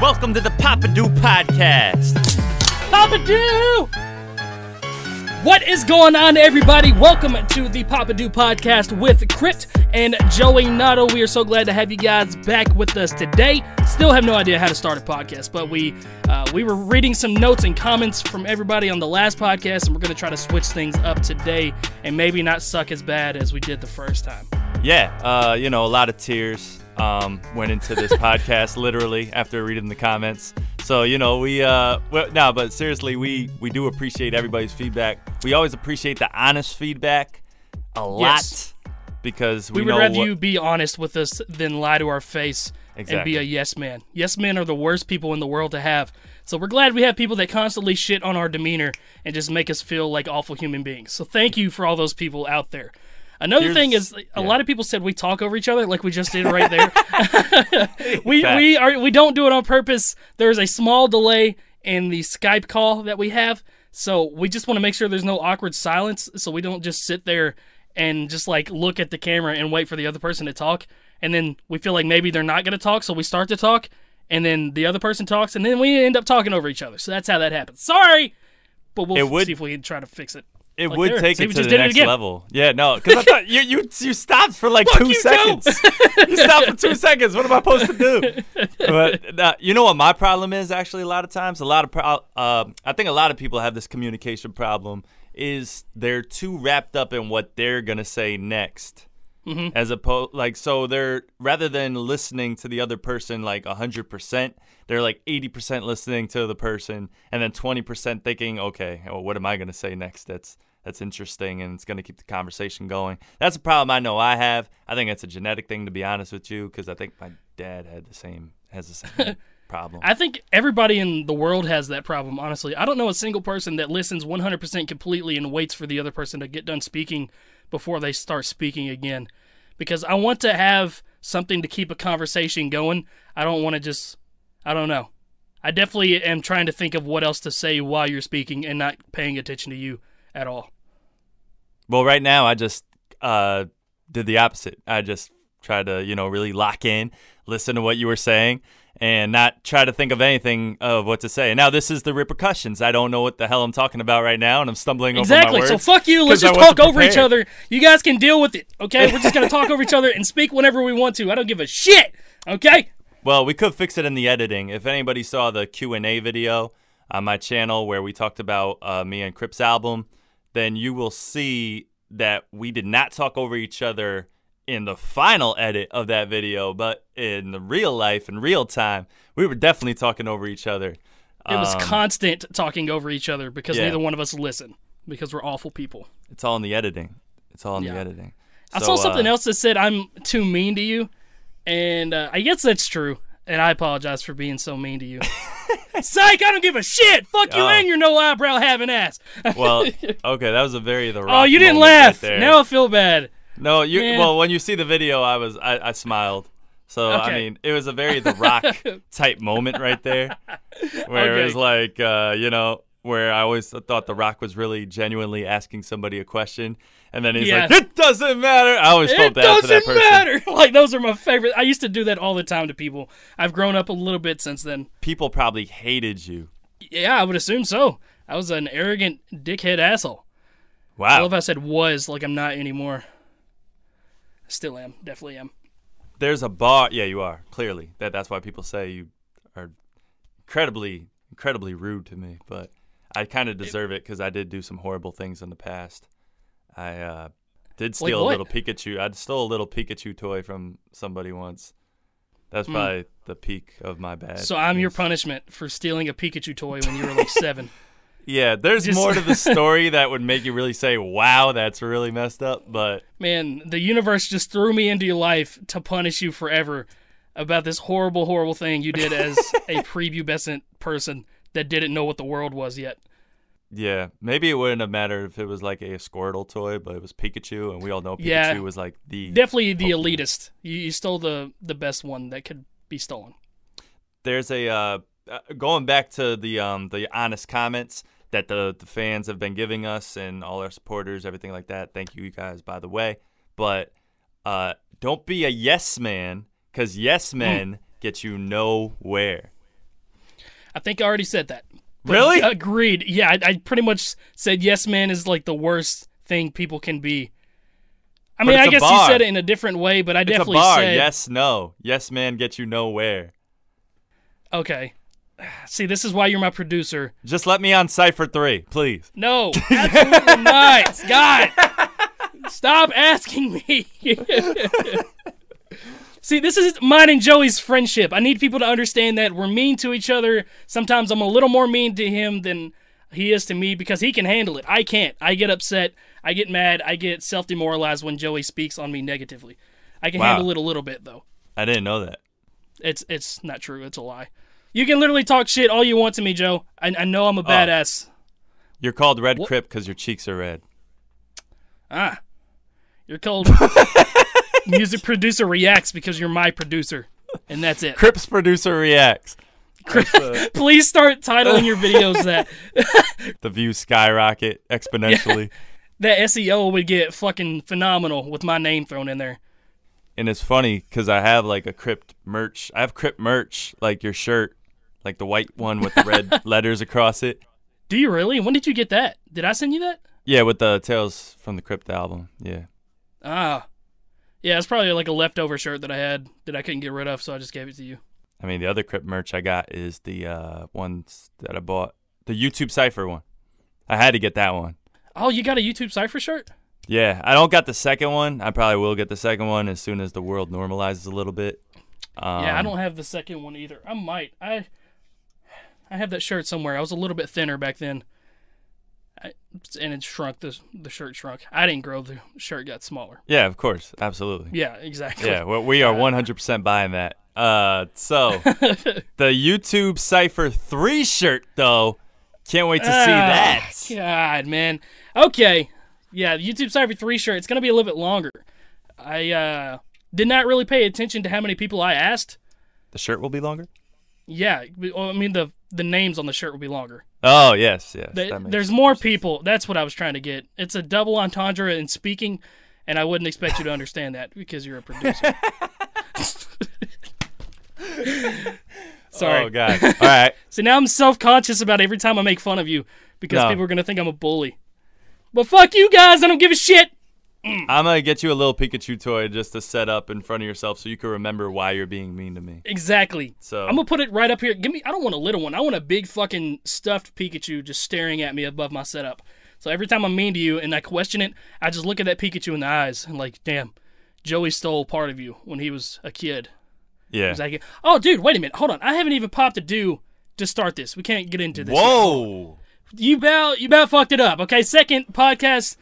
Welcome to the Papa Do Podcast. Papa Do! What is going on, everybody? Welcome to the Papa Do podcast with Crypt and Joey Nato. We are so glad to have you guys back with us today. Still have no idea how to start a podcast, but we uh, we were reading some notes and comments from everybody on the last podcast, and we're going to try to switch things up today and maybe not suck as bad as we did the first time. Yeah, uh, you know, a lot of tears um, went into this podcast literally after reading the comments. So you know, we uh, well, no, but seriously, we we do appreciate everybody's feedback. We always appreciate the honest feedback a lot Yes. because we, We would know rather what, you be honest with us than lie to our face and be a yes man. Yes men are the worst people in the world to have. So we're glad we have people that constantly shit on our demeanor and just make us feel like awful human beings. So thank you for all those people out there. Another Here's- thing is, a yeah. lot of people said we talk over each other, like we just did right there. we we are we don't do it on purpose. There's a small delay in the Skype call that we have, so we just want to make sure there's no awkward silence, so we don't just sit there and just like look at the camera and wait for the other person to talk, and then we feel like maybe they're not going to talk, so we start to talk, and then the other person talks, and then we end up talking over each other. So that's how that happens. Sorry, but we'll would- see if we can try to fix it. It Like would there. take it to the next again. level. Yeah, no, because I thought you you you stopped for like two you, seconds. you stopped for two seconds. What am I supposed to do? But uh, you know what my problem is actually a lot of times. A lot of pro- uh, I think a lot of people have this communication problem. Is they're too wrapped up in what they're gonna say next. Mm-hmm. As opposed, like, so they're rather than listening to the other person like hundred percent, they're like eighty percent listening to the person, and then twenty percent thinking, okay, well, what am I gonna say next? That's that's interesting, and it's gonna keep the conversation going. That's a problem I know I have. I think it's a genetic thing, to be honest with you, because I think my dad had the same has the same problem. I think everybody in the world has that problem, honestly. I don't know a single person that listens 100% completely and waits for the other person to get done speaking before they start speaking again. Because I want to have something to keep a conversation going. I don't want to just, I don't know. I definitely am trying to think of what else to say while you're speaking and not paying attention to you at all. Well, right now I just uh, did the opposite. I just tried to, you know, really lock in, listen to what you were saying, and not try to think of anything of what to say. And now this is the repercussions. I don't know what the hell I'm talking about right now, and I'm stumbling Exactly. over my words. Exactly. So fuck you. Let's just talk over each other. You guys can deal with it. Okay? We're just gonna talk over each other and speak whenever we want to. I don't give a shit. Okay? Well, we could fix it in the editing. If anybody saw the Q and A video on my channel where we talked about uh, me and Crypt's album, then you will see that we did not talk over each other in the final edit of that video, but in the real life, in real time, we were definitely talking over each other. It was Um, constant talking over each other because yeah. neither one of us listen because we're awful people. It's all in the editing. It's all in Yeah. the editing. I saw something uh, else that said I'm too mean to you, and uh, I guess that's true. And I apologize for being so mean to you. Psych! I don't give a shit. Fuck you Oh. and your no eyebrow having ass. Well, okay, that was a very the. Rock. Oh, you didn't moment right laugh. now I feel bad. No, you. Man. Well, when you see the video, I was I, I smiled. So I mean, it was a very The Rock type moment right there, where it was like, uh, you know, where I always thought The Rock was really genuinely asking somebody a question, and then he's like, "It doesn't matter." I always It felt bad for that doesn't person. matter. Like those are my favorite. I used to do that all the time to people. I've grown up a little bit since then. People probably hated you. Yeah, I would assume so. I was an arrogant dickhead asshole. I Wow. love how I said was like I'm not anymore. I still am. Definitely am. There's a bar. Yeah, you are clearly. That that's why people say you are incredibly, incredibly rude to me. But I kind of deserve it because I did do some horrible things in the past. I uh, did steal a little Pikachu. I stole a little Pikachu toy from somebody once. That's probably the peak of my bad. So I'm your punishment for stealing a Pikachu toy when you were like seven. Yeah, there's Just- more to the story that would make you really say, "Wow, that's really messed up." But Man, the universe just threw me into your life to punish you forever about this horrible, horrible thing you did as a prepubescent person that didn't know what the world was yet. yeah, maybe it wouldn't have mattered if it was like a Squirtle toy, but it was Pikachu, and we all know Pikachu Yeah. was like the Definitely the elitist. You, you stole the the best one that could be stolen. there's a uh, uh, going back to the um the honest comments that the the fans have been giving us and all our supporters, everything like that. Thank you, you guys, by the way. But uh, don't be a yes man, because yes men get you nowhere. I think I already said that. But Really? Agreed. Yeah, I, I pretty much said yes man is like the worst thing people can be. I mean, I guess you said it in a different way, but I It's definitely bar. said Yes, no. Yes, man, get you nowhere. okay. See, this is why you're my producer. Just let me on Cipher 3, please. No, absolutely not. God, stop asking me. See, this is mine and Joey's friendship. I need people to understand that we're mean to each other. Sometimes I'm a little more mean to him than he is to me because he can handle it. I can't. I get upset. I get mad. I get self demoralized when Joey speaks on me negatively. I can Wow. handle it a little bit though. I didn't know that. It's it's not true. It's a lie. You can literally talk shit all you want to me, Joe. I, I know I'm a badass. You're called Red Crip because your cheeks are red. Ah, you're called music producer reacts because you're my producer, and that's it. Crypt's producer reacts. Please start titling your videos that The views skyrocket exponentially. that SEO would get fucking phenomenal with my name thrown in there. and it's funny because I have like a Crypt merch. I have Crypt merch, like your shirt, like the white one with the red letters across it. Do you really? When did you get that? Did I send you that? Yeah, with the Tales from the Crypt album. Yeah. Ah, yeah, it's probably like a leftover shirt that I had that I couldn't get rid of, so I just gave it to you. I mean, the other Crypt merch I got is the uh, ones that I bought, the YouTube Cipher one. I had to get that one. Oh, you got a YouTube Cipher shirt? Yeah, I don't got the second one. I probably will get the second one as soon as the world normalizes a little bit. Um, yeah, I don't have the second one either. I might. I I have that shirt somewhere. I was a little bit thinner back then. I, and it shrunk. The the shirt shrunk. I didn't grow. The shirt got smaller. Yeah, of course, absolutely. Yeah, exactly. Yeah, well, we are 100% buying that. Uh, so the YouTube Cipher 3 shirt though, can't wait to see Ah, that. God, man. Okay. Yeah, the YouTube Cipher 3 shirt. It's going to be a little bit longer. I uh, did not really pay attention to how many people I asked. The shirt will be longer? Yeah, I mean the the names on the shirt will be longer. Oh, yes, yes. They- there's more people. That's what I was trying to get. It's a double entendre in speaking, and I wouldn't expect you to understand that because you're a producer. Sorry. Oh god. All right. So now I'm self conscious about every time I make fun of you because No. people are gonna think I'm a bully. But fuck you guys, I don't give a shit. Mm. I'm going to get you a little Pikachu toy just to set up in front of yourself so you can remember why you're being mean to me. Exactly. So I'm gonna put it right up here. Give me. I don't want a little one. I want a big fucking stuffed Pikachu just staring at me above my setup. So every time I'm mean to you and I question it, I just look at that Pikachu in the eyes and like, damn, Joey stole part of you when he was a kid. yeah. Like, oh, dude, wait a minute, hold on. I haven't even popped a do to start this. We can't get into this. yet. Whoa. You about you about fucked it up. Okay, second podcast,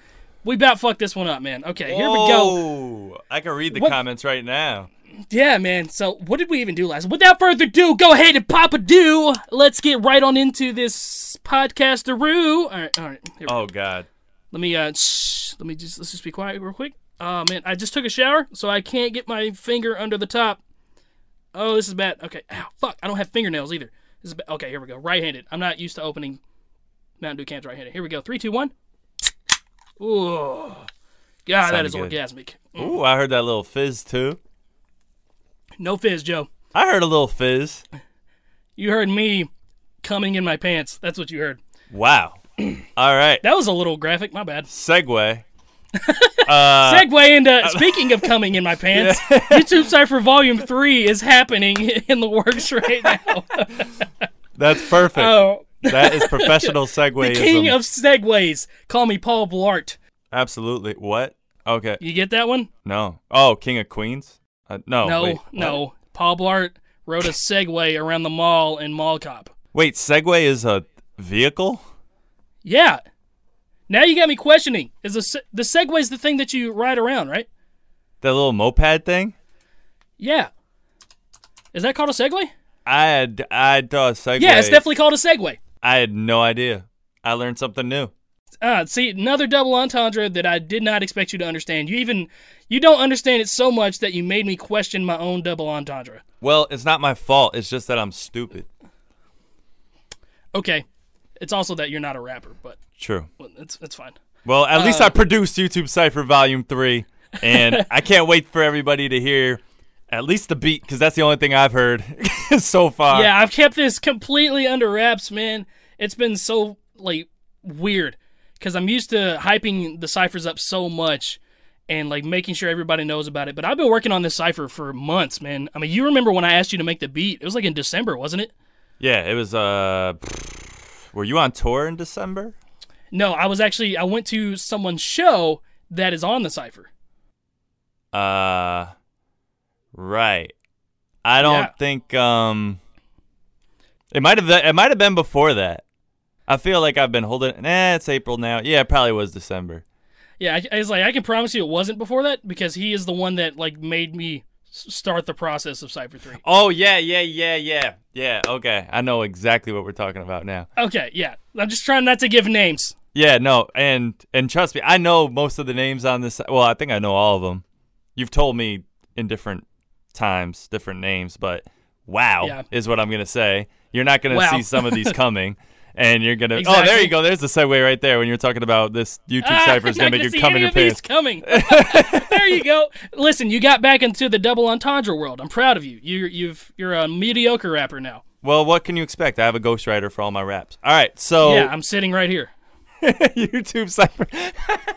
we about fucked this one up, man. Okay, here we go. I can read the What- comments right now. Yeah, man. So what did we even do last? Without further ado, go ahead and pop a do. Let's get right on into this podcasteroo. All right, all right. We go. Oh god. Let me uh, shh, let me just let's just be quiet real quick. Oh man, I just took a shower, so I can't get my finger under the top. Oh, this is bad. Okay, ow, fuck. I don't have fingernails either. This is bad. Okay, here we go. Right-handed. I'm not used to opening Mountain Dew cans right-handed. Here we go. Three, two, one. Ooh, God, that Sounded is good. orgasmic. Ooh, I heard that little fizz too. No fizz, Joe. I heard a little fizz. You heard me coming in my pants. That's what you heard. Wow. All right. That was a little graphic. My bad. Segue. uh, Segue into speaking of coming in my pants. YouTube Cipher Volume Three is happening in the works right now. that's perfect. Oh, That is professional segue. king of segues. Call me Paul Blart. Absolutely. What? Okay. You get that one? No. Oh, King of Queens? Uh, no. no, wait, no. Paul Blart rode a Segway around the mall in Mall Cop. Wait, Segway is a vehicle? Yeah. Now you got me questioning. Is the se- the Segway's the thing that you ride around, right? That little moped thing? Yeah. Is that called a Segway? I I thought Segway. Yeah, it's definitely called a Segway. I had no idea. I learned something new. Uh, see, another double entendre that I did not expect you to understand. You even you don't understand it so much that you made me question my own double entendre. Well, it's not my fault. It's just that I'm stupid. Okay, it's also that you're not a rapper, but True. well, it's it's fine. Well, at least Uh, I produced YouTube Cipher Volume 3, and I can't wait for everybody to hear At least the beat, because that's the only thing I've heard so far. Yeah, I've kept this completely under wraps, man. It's been so like weird because I'm used to hyping the ciphers up so much and like making sure everybody knows about it. But I've been working on this cipher for months, man. I mean, you remember when I asked you to make the beat? It was like in December, wasn't it? Yeah, it was. Uh, were you on tour in December? No, I was actually. I went to someone's show that is on the cipher. Uh, right. I don't Yeah. think. Um, it might have. It might have been before that. I feel like I've been holding. Nah, it's April now. Yeah, it probably was December. Yeah, I, I was like, I can promise you it wasn't before that because he is the one that like made me start the process of Cipher Three. Oh yeah, yeah, yeah, yeah, yeah. Okay, I know exactly what we're talking about now. Okay, yeah. I'm just trying not to give names. Yeah, no, and and trust me, I know most of the names on this. Well, I think I know all of them. You've told me in different times, different names, but wow Yeah. is what I'm gonna say. You're not gonna Wow. see some of these coming, and you're gonna. Oh, there you go. There's the segue right there when you're talking about this YouTube Ah, cipher is gonna make you come in your pants. coming. there you go. Listen, you got back into the double entendre world. I'm proud of you. You you've you're a mediocre rapper now. Well, what can you expect? I have a ghostwriter for all my raps. All right, so Yeah, I'm sitting right here. YouTube cipher.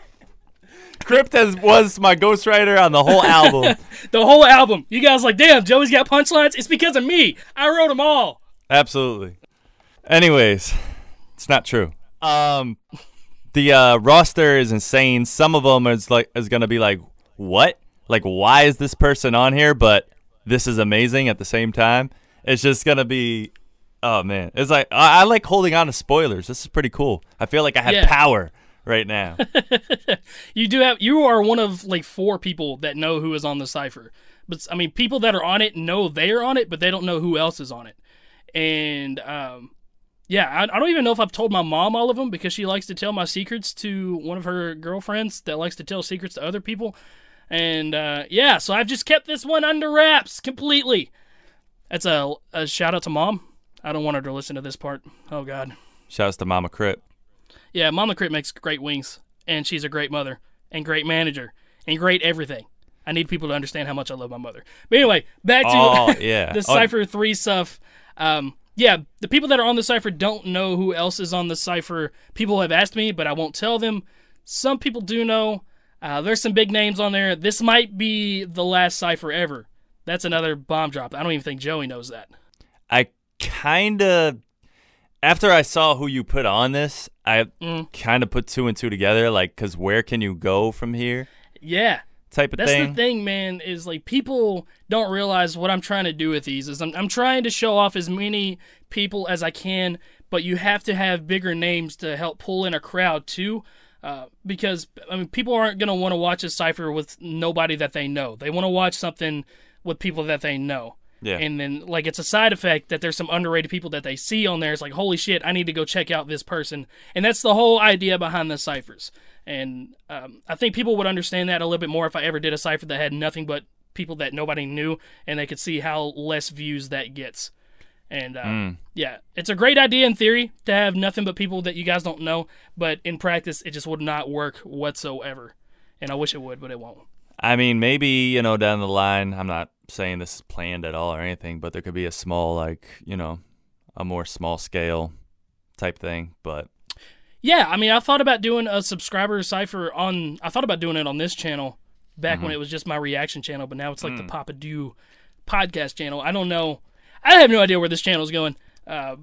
Crypt has was my ghostwriter on the whole album. The whole album. You guys like, damn, Joey's got punchlines. It's because of me. I wrote them all. Absolutely. Anyways, it's not true. Um, the uh, roster is insane. Some of them is like is gonna be like, what? Like, why is this person on here? But this is amazing at the same time. It's just gonna be, oh man, it's like I, I like holding on to spoilers. This is pretty cool. I feel like I have Yeah. power right now. You do have you are one of like four people that know who is on the cipher. But I mean, people that are on it know they are on it, but they don't know who else is on it. And um, yeah, I, I don't even know if I've told my mom all of them because she likes to tell my secrets to one of her girlfriends that likes to tell secrets to other people. And uh, yeah, so I've just kept this one under wraps completely. That's a, a shout out to mom. I don't want her to listen to this part. Oh God. Shouts to Mama Crypt. Yeah, Mama Crypt makes great wings, and she's a great mother, and great manager, and great everything. I need people to understand how much I love my mother. But anyway, back to Oh yeah. the Oh, Cypher 3 stuff. Um, yeah, the people that are on the Cypher don't know who else is on the Cypher. People have asked me, but I won't tell them. Some people do know. Uh, there's some big names on there. This might be the last Cypher ever. That's another bomb drop. I don't even think Joey knows that. I kind of after I saw who you put on this, I Mm. kind of put two and two together. Like, cause where can you go from here? Yeah. Type of That's thing. the thing, man, is like people don't realize what I'm trying to do with these is I'm, I'm trying to show off as many people as I can, but you have to have bigger names to help pull in a crowd too. Uh, because I mean, people aren't gonna want to watch a cipher with nobody that they know. They want to watch something with people that they know. Yeah. And then like it's a side effect that there's some underrated people that they see on there. It's like holy shit, I need to go check out this person. And that's the whole idea behind the ciphers. And um, I think people would understand that a little bit more if I ever did a cipher that had nothing but people that nobody knew, and they could see how less views that gets. And uh, yeah, it's a great idea in theory to have nothing but people that you guys don't know, but in practice, it just would not work whatsoever. And I wish it would, but it won't. I mean, maybe you know down the line. I'm not saying this is planned at all or anything, but there could be a small, like you know, a more small scale type thing. But Yeah, I mean, I thought about doing a subscriber cipher on. I thought about doing it on this channel back when it was just my reaction channel, but now it's like the Papa Do podcast channel. I don't know. I have no idea where this channel is going. Uh,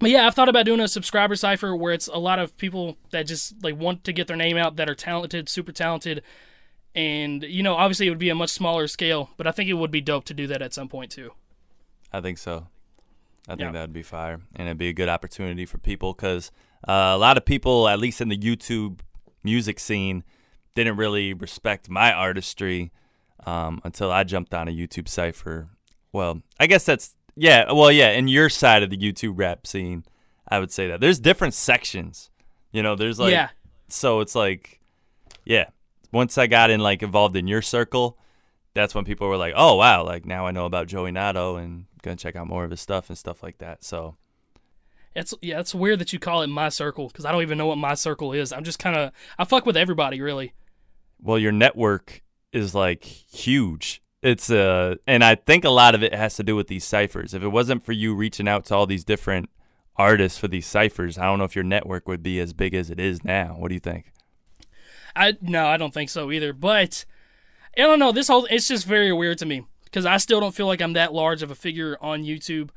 but yeah, I've thought about doing a subscriber cipher where it's a lot of people that just like want to get their name out that are talented, super talented, and you know, obviously it would be a much smaller scale, but I think it would be dope to do that at some point too. I think so. I think Yeah. that'd be fire, and it'd be a good opportunity for people because uh, a lot of people, at least in the YouTube music scene, didn't really respect my artistry um, until I jumped on a YouTube cipher. Well, I guess that's yeah. Well, yeah, in your side of the YouTube rap scene, I would say that there's different sections. You know, there's like yeah, so it's like yeah once i got in like involved in your circle that's when people were like oh wow like now i know about joey nato and gonna check out more of his stuff and stuff like that so It's yeah, it's weird that you call it my circle because I don't even know what my circle is. I'm just kind of I fuck with everybody really. well your network is like huge it's uh and I think a lot of it has to do with these ciphers. If it wasn't for you reaching out to all these different artists for these ciphers, I don't know if your network would be as big as it is now. What do you think? I no, I don't think so either. But I don't know. This whole it's just very weird to me because I still don't feel like I'm that large of a figure on YouTube.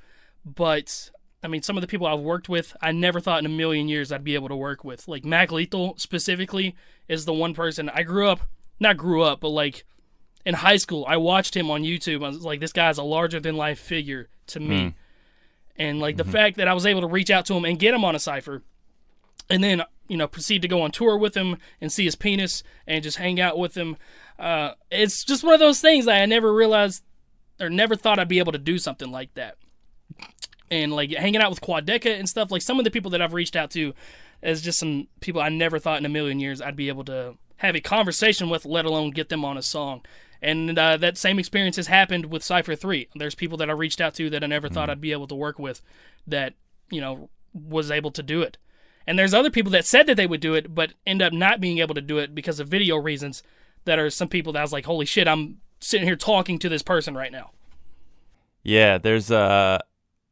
But I mean, some of the people I've worked with, I never thought in a million years I'd be able to work with. Like Mac Lethal specifically is the one person I grew up, not grew up, but like in high school, I watched him on YouTube. I was like, this guy's a larger than life figure to me. Mm. And like the fact that I was able to reach out to him and get him on a cipher, and then you know proceed to go on tour with him and see his penis and just hang out with him. Uh, it's just one of those things that I never realized or never thought I'd be able to do something like that. And like hanging out with Quadeca and stuff, like some of the people that I've reached out to is just some people I never thought in a million years I'd be able to have a conversation with, let alone get them on a song. And uh, that same experience has happened with Cypher 3. There's people that I reached out to that I never thought I'd be able to work with that, you know, was able to do it. And there's other people that said that they would do it, but end up not being able to do it because of video reasons. That are some people that I was like, holy shit, I'm sitting here talking to this person right now. Yeah, there's uh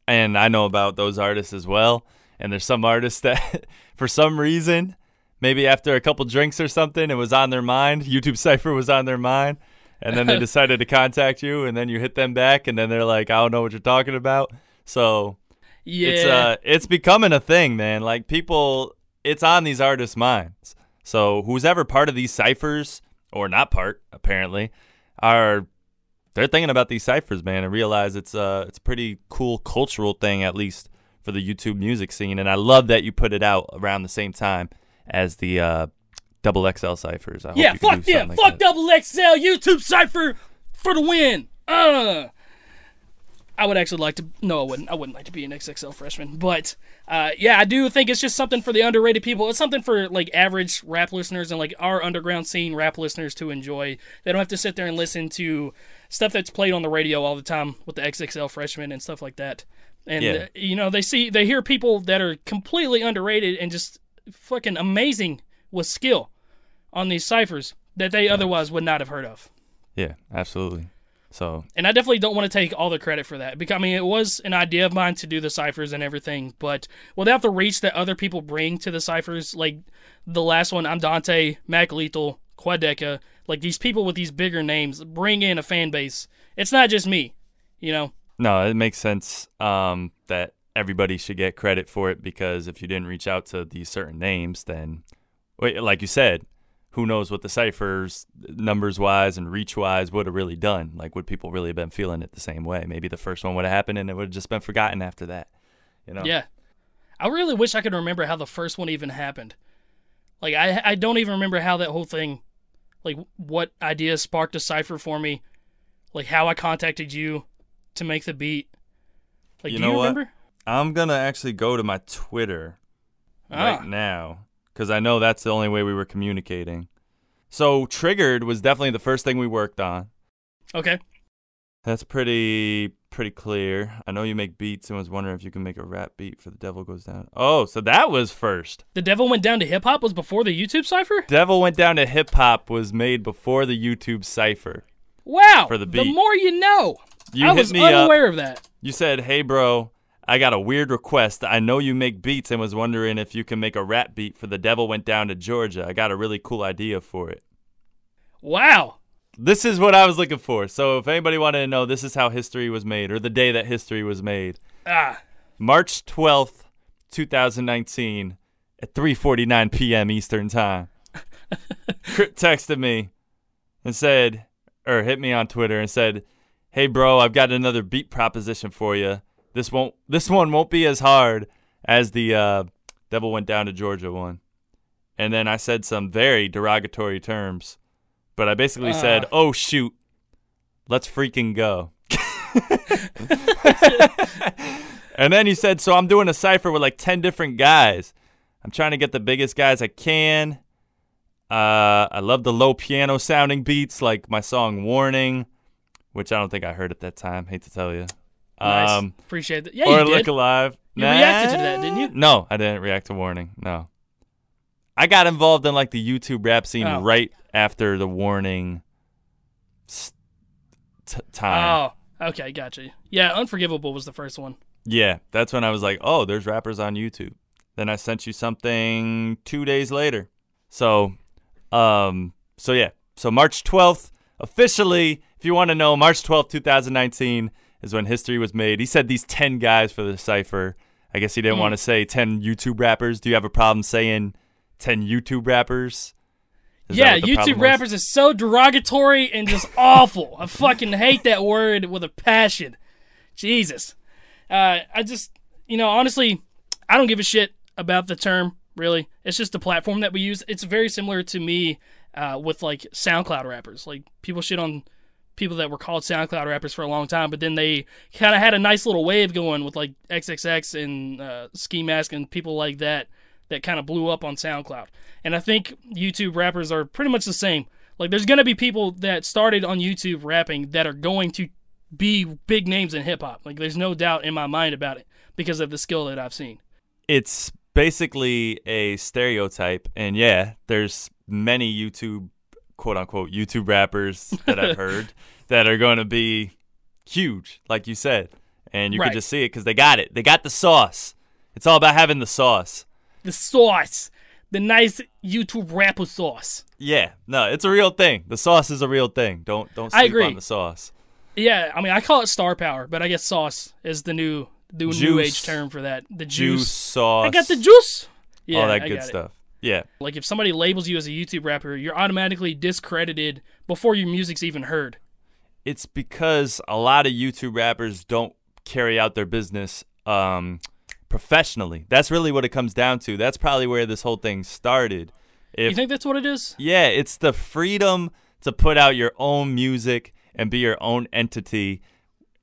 and I know about those artists as well. And there's some artists that for some reason, maybe after a couple drinks or something, it was on their mind. YouTube Cypher was on their mind. And then they decided to contact you and then you hit them back and then they're like, I don't know what you're talking about. So Yeah. it's uh it's becoming a thing, man. Like people it's on these artists' minds. So who's ever part of these ciphers or not part, apparently, are they're thinking about these ciphers, man, and realize it's uh it's a pretty cool cultural thing at least for the YouTube music scene. And I love that you put it out around the same time as the uh double XL ciphers. I hope yeah, fuck yeah, something fuck double XL YouTube Cypher for the win. Uh I would actually like to no, I wouldn't. I wouldn't like to be an XXL freshman, but uh, yeah, I do think it's just something for the underrated people. It's something for like average rap listeners and like our underground scene rap listeners to enjoy. They don't have to sit there and listen to stuff that's played on the radio all the time with the XXL freshmen and stuff like that. And Yeah. uh, you know, they see they hear people that are completely underrated and just fucking amazing with skill on these ciphers that they otherwise would not have heard of. Yeah, absolutely. So And I definitely don't want to take all the credit for that because I mean it was an idea of mine to do the ciphers and everything, but without the reach that other people bring to the ciphers, like the last one, I'm Dante, Mac Lethal, Quadeca, like these people with these bigger names bring in a fan base. It's not just me, you know. No, it makes sense um, that everybody should get credit for it because if you didn't reach out to these certain names, then, wait, like you said, who knows what the ciphers, numbers wise and reach wise, would have really done? Like, would people really have been feeling it the same way? Maybe the first one would have happened and it would have just been forgotten after that. You know? Yeah. I really wish I could remember how the first one even happened. Like I I don't even remember how that whole thing like what idea sparked a cipher for me. Like how I contacted you to make the beat. Like You do know you what? remember? I'm going to actually go to my Twitter Ah. right now because I know that's the only way we were communicating. So, Triggered was definitely the first thing we worked on. Okay. That's pretty pretty clear. I know you make beats and was wondering if you can make a rap beat for The Devil Goes Down. Oh, so that was first. The Devil Went Down to Hip Hop was before the YouTube cipher? Devil Went Down to Hip Hop was made before the YouTube cipher. Wow. For the beat. The more you know. You I was me up. unaware of that. You said, "Hey bro, I got a weird request. I know you make beats and was wondering if you can make a rap beat for The Devil Went Down to Georgia. I got a really cool idea for it." Wow. This is what I was looking for. So if anybody wanted to know, this is how history was made or the day that history was made. Ah. March 12th, 2019 at 3:49 p.m. Eastern Time. Crypt texted me and said or hit me on Twitter and said, "Hey bro, I've got another beat proposition for you. This won't this one won't be as hard as the uh, Devil Went Down to Georgia one." And then I said some very derogatory terms. But I basically said, Uh. "Oh shoot. Let's freaking go." And then he said, So I'm doing a cipher with like 10 different guys. I'm trying to get the biggest guys I can. Uh, I love the low piano sounding beats, like my song Warning, which I don't think I heard at that time. Hate to tell you. Nice. Um, Appreciate that. Yeah, or you Look. Alive. You reacted to that, didn't you? No, I didn't react to Warning. No. I got involved in like the YouTube rap scene Oh. right after the Warning t- time. Oh, okay, gotcha. Yeah, Unforgivable was the first one. Yeah, that's when I was like, oh, there's rappers on YouTube. Then I sent you something two days later. So, um, so yeah, so March 12th, officially, if you want to know, March 12th, 2019 is when history was made. He said these 10 guys for the cipher. I guess he didn't Mm. want to say 10 YouTube rappers. Do you have a problem saying 10 YouTube rappers? Is yeah, YouTube problem was? rappers is so derogatory and just awful. I fucking hate that word with a passion. Jesus. Uh, I just, you know, honestly, I don't give a shit about the term, really. It's just a platform that we use. It's very similar to me uh, with like SoundCloud rappers. Like, people shit on people that were called SoundCloud rappers for a long time, but then they kind of had a nice little wave going with like XXX and uh, Ski Mask and people like that that kind of blew up on SoundCloud. And I think YouTube rappers are pretty much the same. Like, there's going to be people that started on YouTube rapping that are going to be big names in hip hop. Like, there's no doubt in my mind about it because of the skill that I've seen. it's basically a stereotype and yeah there's many youtube quote unquote youtube rappers that i've heard that are going to be huge like you said and you Right. can just see it because they got it they got the sauce it's all about having the sauce The sauce, the nice YouTube rapper sauce. yeah no it's a real thing the sauce is a real thing don't don't I sleep agree. on the sauce Yeah, I mean, I call it star power, but I guess sauce is the new the new age term for that. The juice juice. sauce I got the juice. Yeah, all that I good stuff. it. Yeah Like if somebody labels you as a YouTube rapper, you're automatically discredited before your music's even heard. it's because a lot of YouTube rappers don't carry out their business um, professionally. That's really what it comes down to. That's probably where this whole thing started. If, you think that's what it is? yeah, it's the freedom to put out your own music and be your own entity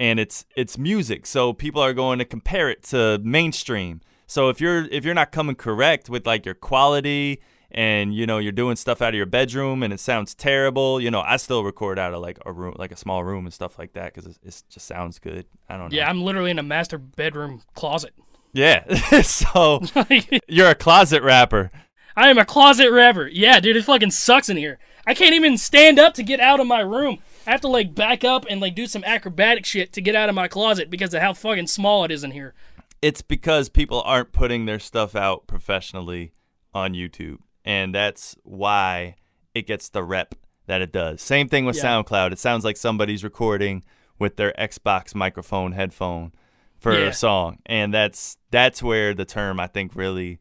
and it's it's music. So people are going to compare it to mainstream. So if you're if you're not coming correct with like your quality and you know you're doing stuff out of your bedroom and it sounds terrible, you know, I still record out of like a room like a small room and stuff like that it, it just sounds good. I don't know. Yeah, I'm literally in a master bedroom closet. Yeah. so you're a closet rapper. I am a closet rapper. Yeah, dude, it fucking sucks in here. I can't even stand up to get out of my room. I have to like back up and like do some acrobatic shit to get out of my closet because of how fucking small it is in here. It's because people aren't putting their stuff out professionally on YouTube. And that's why it gets the rep that it does. Same thing with Yeah. SoundCloud. It sounds like somebody's recording with their Xbox microphone headphone for Yeah. a song. And that's that's where the term I think really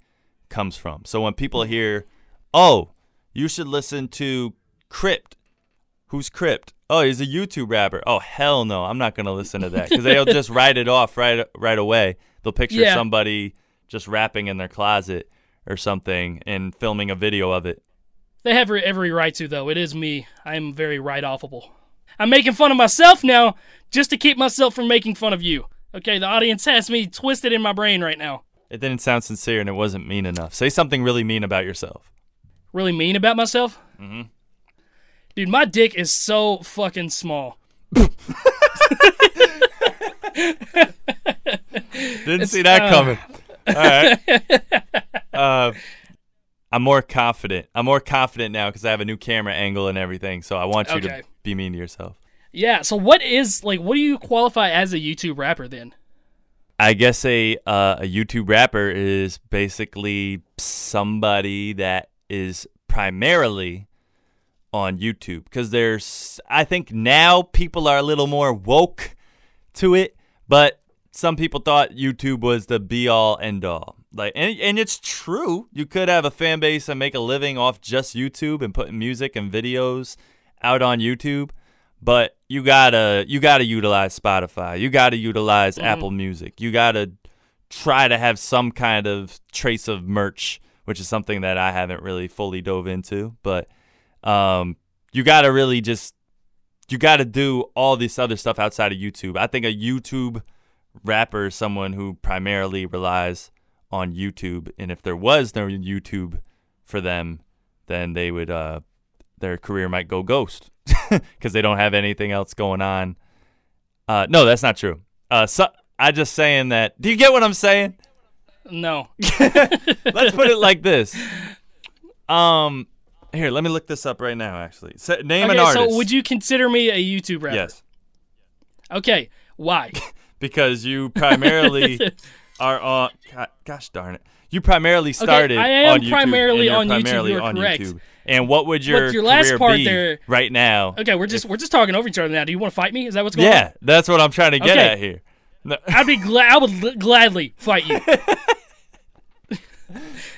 comes from. So when people hear, "Oh, you should listen to Crypt." Who's Crypt? Oh, he's a YouTube rapper. Oh, hell no. I'm not going to listen to that cuz they'll just write it off right right away. They'll picture Yeah. somebody just rapping in their closet or something and filming a video of it. They have every- every right to, though. It is me. I am very right offable. I'm making fun of myself now just to keep myself from making fun of you. Okay, the audience has me twisted in my brain right now. It didn't sound sincere and it wasn't mean enough. Say something really mean about yourself. Really mean about myself? Mm-hmm. Dude, my dick is so fucking small. Didn't see that uh, coming. All right. Uh, I'm more confident. I'm more confident now because I have a new camera angle and everything. So I want you Okay. to be mean to yourself. Yeah, so what is, like, what do you qualify as a YouTube rapper then? I guess a uh, a YouTube rapper is basically somebody that is primarily on YouTube because there's I think now people are a little more woke to it, but some people thought YouTube was the be all end all. Like and, and it's true. You could have a fan base and make a living off just YouTube and putting music and videos out on YouTube, but you gotta you gotta utilize Spotify. You gotta utilize Apple Music. You gotta try to have some kind of trace of merch, which is something that I haven't really fully dove into. But um, you gotta really just you gotta do all this other stuff outside of YouTube. I think a YouTube rapper is someone who primarily relies on YouTube, and if there was no YouTube for them, then they would uh their career might go ghost because they don't have anything else going on. Uh, no, that's not true. Uh, so I just saying that. Do you get what I'm saying? No. Let's put it like this. Um, here, let me look this up right now. Actually, Sa name Okay, an artist. so would you consider me a YouTube rapper? Yes. Okay, why? because you primarily are on. Gosh darn it! You primarily started I am on YouTube. primarily on YouTube, primarily you are on correct. YouTube. And what would your, your last part be there- right now? Okay, we're just we're just talking over each other now. Do you want to fight me? Is that what's going on? Yeah, that's what I'm trying to get Okay. at here. No, I'd be glad. I would l- gladly fight you.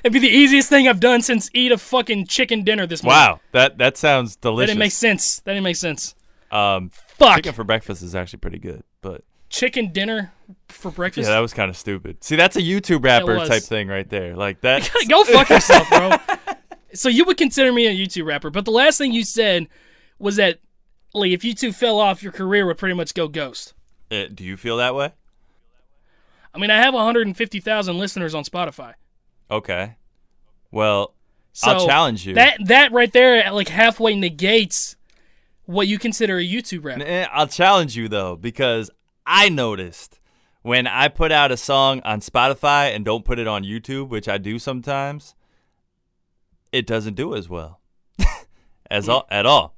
It'd be the easiest thing I've done since eat a fucking chicken dinner this morning. wow, that that sounds delicious. That didn't make sense. That didn't make sense. um, Fuck. chicken for breakfast is actually pretty good, Chicken dinner for breakfast. yeah, that was kind of stupid. See, that's a YouTube rapper type thing right there. Like that. Go fuck yourself, bro. so you would consider me a YouTube rapper, but the last thing you said was that like if YouTube fell off, your career would pretty much go ghost. Uh, do you feel that way? I mean, I have 150,000 listeners on Spotify. Okay. Well, So I'll challenge you. That that right there, like halfway negates what you consider a YouTube rapper. I'll challenge you though because I noticed when I put out a song on Spotify and don't put it on YouTube, which I do sometimes, it doesn't do as well as all, at all.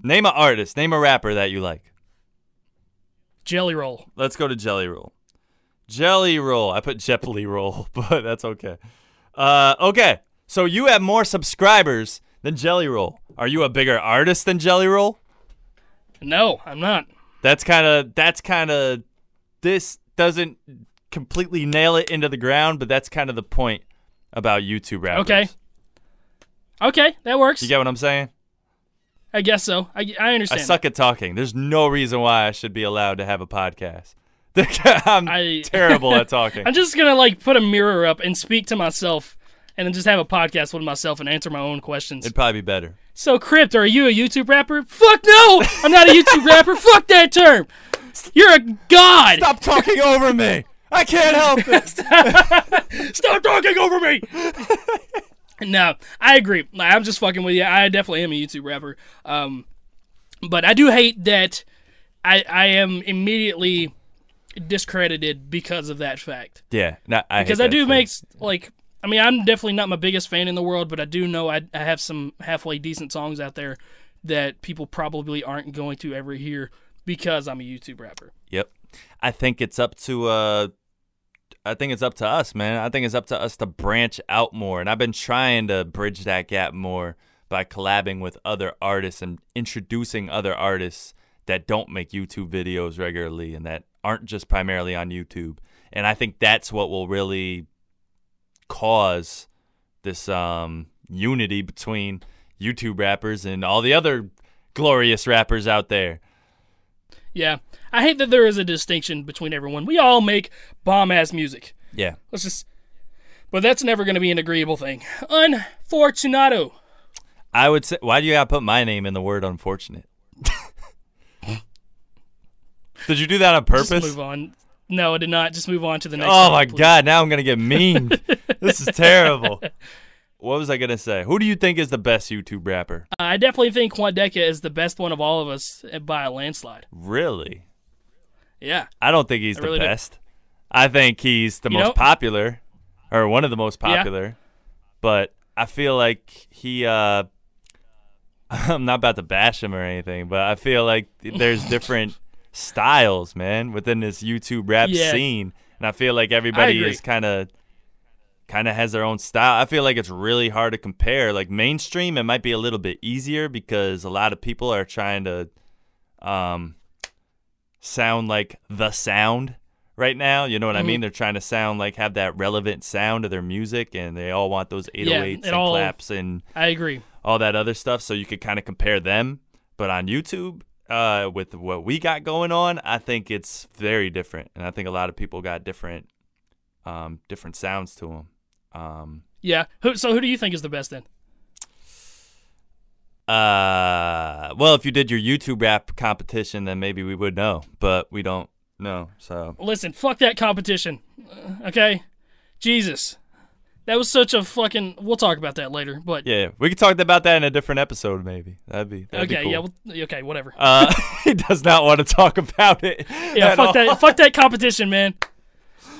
Name an artist, name a rapper that you like. Jelly roll. Let's go to Jelly Roll. Jelly Roll. I put Jeopardy Roll, but that's okay. Uh, okay, so you have more subscribers than Jelly Roll. Are you a bigger artist than Jelly Roll? No, I'm not. That's kind of that's kind of this doesn't completely nail it into the ground, but that's kind of the point about YouTube rappers. Okay. Okay, that works. You get what I'm saying? I guess so. I, I understand. I suck at talking. There's no reason why I should be allowed to have a podcast. I'm I- terrible at talking. I'm just gonna like put a mirror up and speak to myself, and then just have a podcast with myself and answer my own questions. It'd probably be better. So, Crypt, are you a YouTube rapper? Fuck no! I'm not a YouTube rapper. Fuck that term. You're a god. Stop talking over me. I can't help it. Stop talking over me. no, I agree. Like, I'm just fucking with you. I definitely am a YouTube rapper. Um, but I do hate that I I am immediately discredited because of that fact. Yeah, no, I Because I that do shit. make like I mean I'm definitely not my biggest fan in the world, but I do know I I have some halfway decent songs out there that people probably aren't going to ever hear because I'm a YouTube rapper. Yep. I think it's up to uh I think it's up to us, man. I think it's up to us to branch out more. And I've been trying to bridge that gap more by collabing with other artists and introducing other artists that don't make YouTube videos regularly and that aren't just primarily on YouTube. And I think that's what will really cause this um unity between YouTube rappers and all the other glorious rappers out there. Yeah. I hate that there is a distinction between everyone. We all make bomb ass music. Yeah. Let's just but that's never going to be an agreeable thing. Unfortunato. I would say, why do you gotta put my name in the word unfortunate? did you do that on Just purpose? move on. No, I did not. Just move on to the next. Oh song, my please. god, now I'm gonna get memed. this is terrible. What was I gonna say? Who do you think is the best YouTube rapper? I definitely think Quadeca is the best one of all of us by a landslide. Really? Yeah. I don't think he's I the really do. best. I think he's the You most know- popular, or one of the most popular. Yeah. popular. But I feel like he. uh I'm not about to bash him or anything, but I feel like there's different styles, man, within this YouTube rap Yeah. scene, and I feel like everybody is kind of kind of has their own style. I feel like it's really hard to compare. Like mainstream, it might be a little bit easier because a lot of people are trying to um sound like the sound right now. You know what I Mhm. mean? They're trying to sound like have that relevant sound of their music, and they all want those 808s it and all- claps and I agree. all that other stuff. So you could kind of compare them. But on YouTube, uh, with what we got going on, I think it's very different, and I think a lot of people got different, um, different sounds to them. Um, Yeah. Who, so who do you think is the best then? uh, well, if you did your YouTube rap competition, then maybe we would know, but we don't know. So Listen, fuck that competition. Uh, Okay? Jesus. That was such a fucking. We'll talk about that later. But yeah, we could talk about that in a different episode, maybe. That'd be that'd be okay, cool. yeah, well, okay, whatever. Uh, he does not want to talk about it. Yeah, fuck all. that. Fuck that competition, man.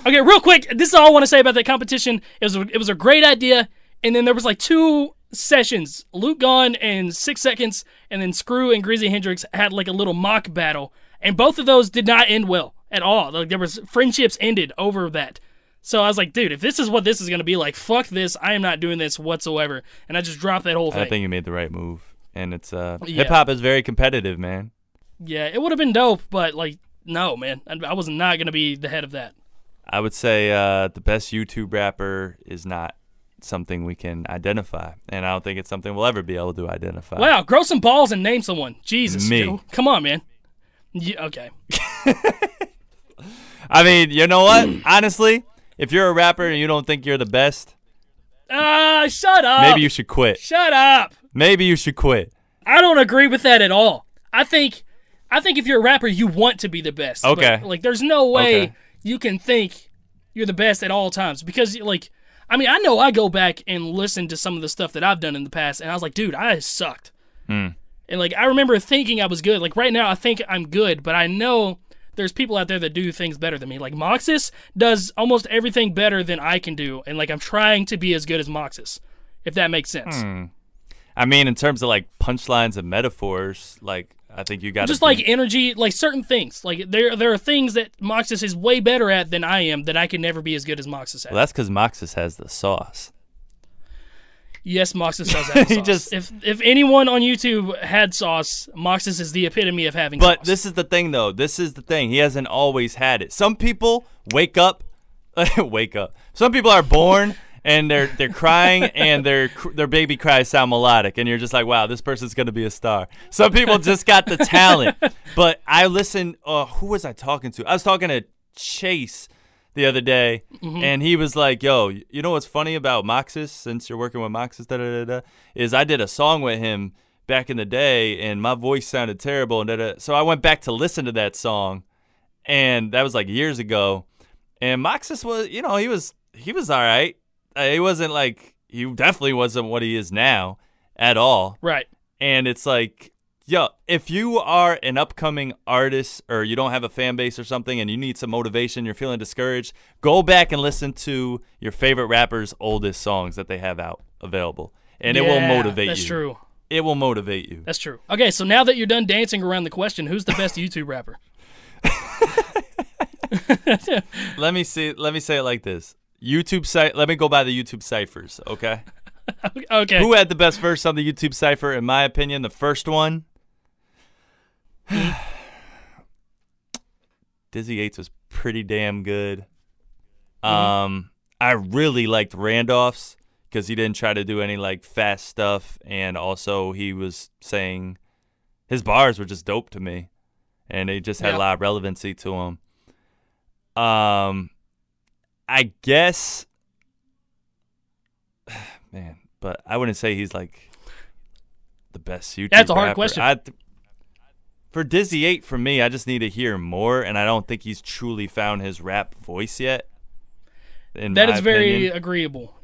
Okay, real quick. This is all I want to say about that competition. It was a, it was a great idea, and then there was like two sessions. Luke gone and six seconds, and then Screw and Greasy Hendrix had like a little mock battle, and both of those did not end well at all. Like there was friendships ended over that. So I was like, dude, if this is what this is gonna be like, fuck this. I am not doing this whatsoever. And I just dropped that whole thing. I think you made the right move. And it's uh, Yeah. hip hop is very competitive, man. yeah, it would have been dope, but like, no, man, I, I was not gonna be the head of that. I would say uh, the best YouTube rapper is not something we can identify, and I don't think it's something we'll ever be able to identify. Wow, grow some balls and name someone. Jesus, Me. Joe. come on, man. Yeah, okay. I mean, you know what? Honestly, if you're a rapper and you don't think you're the best, Ah, shut up. maybe you should quit. shut up. Maybe you should quit. I don't agree with that at all. I think I think if you're a rapper, you want to be the best. But, Okay. like there's no way Okay. you can think you're the best at all times because like I mean, I know I go back and listen to some of the stuff that I've done in the past and I was like, dude, I sucked. Hmm. And like I remember thinking I was good. Like right now I think I'm good, but I know there's people out there that do things better than me. Like Moxis does almost everything better than I can do and like I'm trying to be as good as Moxis. If that makes sense. Hmm. I mean, in terms of like punchlines and metaphors, like I think you got just like energy, like certain things. Like there, there are things that Moxis is way better at than I am that I can never be as good as Moxis at. Well, that's because Moxis has the sauce. Yes, Moxis does have He sauce. just- if if anyone on YouTube had sauce, Moxis is the epitome of having But sauce. this is the thing, though. This is the thing. He hasn't always had it. Some people wake up, wake up. Some people are born and they're they're crying and their their baby cries sound melodic, and you're just like, wow, this person's gonna be a star. Some people just got the talent. But I listened. Uh, who was I talking to? I was talking to Chase the other day, and he was like, "Yo, you know what's funny about Moxis? Since you're working with Moxis, da da da da, is I did a song with him back in the day, and my voice sounded terrible, and da da. So I went back to listen to that song, and that was like years ago. And Moxis was, you know, he was he was all right. Uh, he wasn't like he definitely wasn't what he is now at all. right. And it's like, yo, if you are an upcoming artist or you don't have a fan base or something and you need some motivation, you're feeling discouraged, go back and listen to your favorite rapper's oldest songs that they have out available. And it will motivate That's you. That's true. It will motivate you. That's true. Okay, so now that you're done dancing around the question, who's the best YouTube rapper? Let me see let me say it like this. YouTube site let me go by the YouTube ciphers, okay? Okay. Who had the best verse on the YouTube cipher? In my opinion, the first one. Dizzy Eight was pretty damn good. Um, I really liked Randolph's because he didn't try to do any like fast stuff, and also he was saying his bars were just dope to me, and they just had Yeah. a lot of relevancy to them. Um, I guess man, but I wouldn't say he's like the best YouTube. That's a hard rapper. question. I th- for Dizzy Eight, for me, I just need to hear more, and I don't think he's truly found his rap voice yet. That is very opinion. agreeable.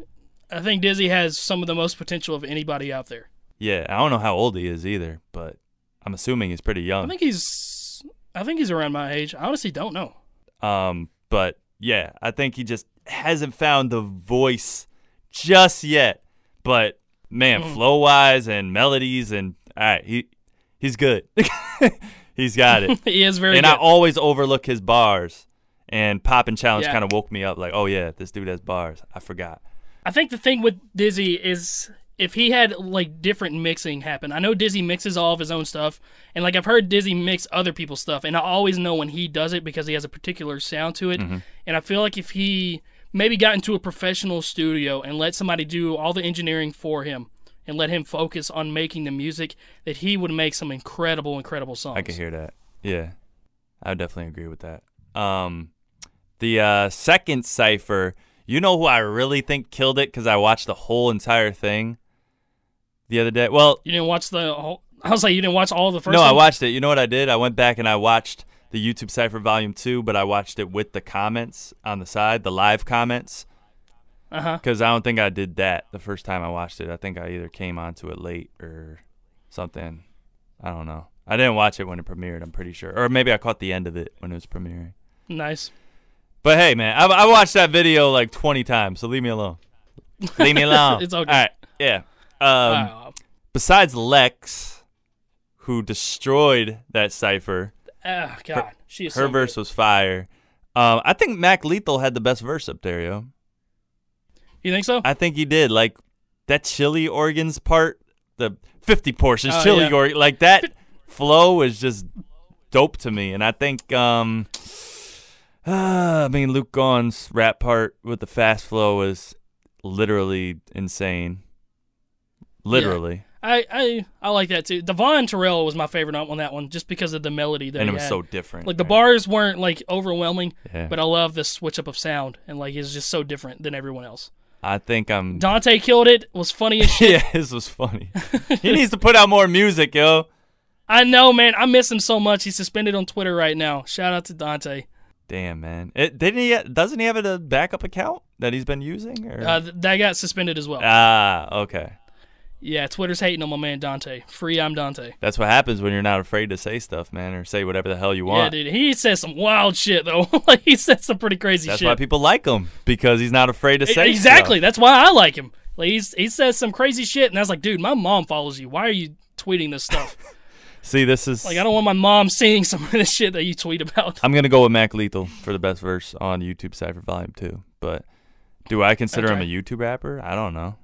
I think Dizzy has some of the most potential of anybody out there. yeah. I don't know how old he is either, but I'm assuming he's pretty young. I think he's I think he's around my age. I honestly don't know. Um, but yeah, I think he just hasn't found the voice just yet. But man, Mm. flow wise and melodies and all right, he he's good. he's got it. he is very and good. I always overlook his bars. And Pop and Challenge Yeah. kind of woke me up like, oh yeah, this dude has bars. I forgot. I think the thing with Dizzy is if he had like different mixing happen. I know Dizzy mixes all of his own stuff, and like I've heard Dizzy mix other people's stuff, and I always know when he does it because he has a particular sound to it. Mm-hmm. And I feel like if he maybe got into a professional studio and let somebody do all the engineering for him and let him focus on making the music, that he would make some incredible, incredible songs. I can hear that. Yeah, I would definitely agree with that. Um, the uh, second cipher, you know who I really think killed it because I watched the whole entire thing the other day. Well, You didn't watch the whole. I was like, you didn't watch all the first. no, I watched it. You know what I did? I went back and I watched the YouTube cipher volume two, but I watched it with the comments on the side, the live comments, Uh huh. because I don't think I did that the first time I watched it. I think I either came onto it late or something. I don't know. I didn't watch it when it premiered. I'm pretty sure, or maybe I caught the end of it when it was premiering. Nice. But hey, man, I, I watched that video like 20 times, so leave me alone. Leave me alone. It's okay. All right. Yeah. Um, Uh, besides Lex, who destroyed that cipher, Oh God, she is Her so verse good. was fire. Um, I think Mac Lethal had the best verse up there, yo. You think so? I think he did. Like that chili organs part, the 50 portions Oh, chili yeah. like that flow was just dope to me. And I think, um, uh, I mean, Luke Gaughan's rap part with the fast flow was literally insane. Literally. I, I I like that too. Devvon Terrell was my favorite on that one, just because of the melody that and it was had. so different. like the right? bars weren't like overwhelming, Yeah. but I love the switch up of sound and like it's just so different than everyone else. I think I'm. Dante killed it. Was funny as shit. yeah, this was funny. he needs to put out more music, yo. I know, man. I miss him so much. He's suspended on Twitter right now. Shout out to Dante. Damn, man. It, didn't he? Doesn't he have a backup account that he's been using? Or? Uh, th- that got suspended as well. ah, okay. Yeah, Twitter's hating on my man Dante. Free, I'm Dante. That's what happens when you're not afraid to say stuff, man, or say whatever the hell you want. Yeah, dude. He says some wild shit though. like he says some pretty crazy shit. That's shit. why people like him because he's not afraid to say exactly. stuff. That's why I like him. Like he's he says some crazy shit, and I was like, dude, my mom follows you. Why are you tweeting this stuff? See, this is. like I don't want my mom seeing some of this shit that you tweet about. I'm gonna go with Mac Lethal for the best verse on YouTube Cipher Volume Two. But do I consider him a YouTube rapper? I don't know.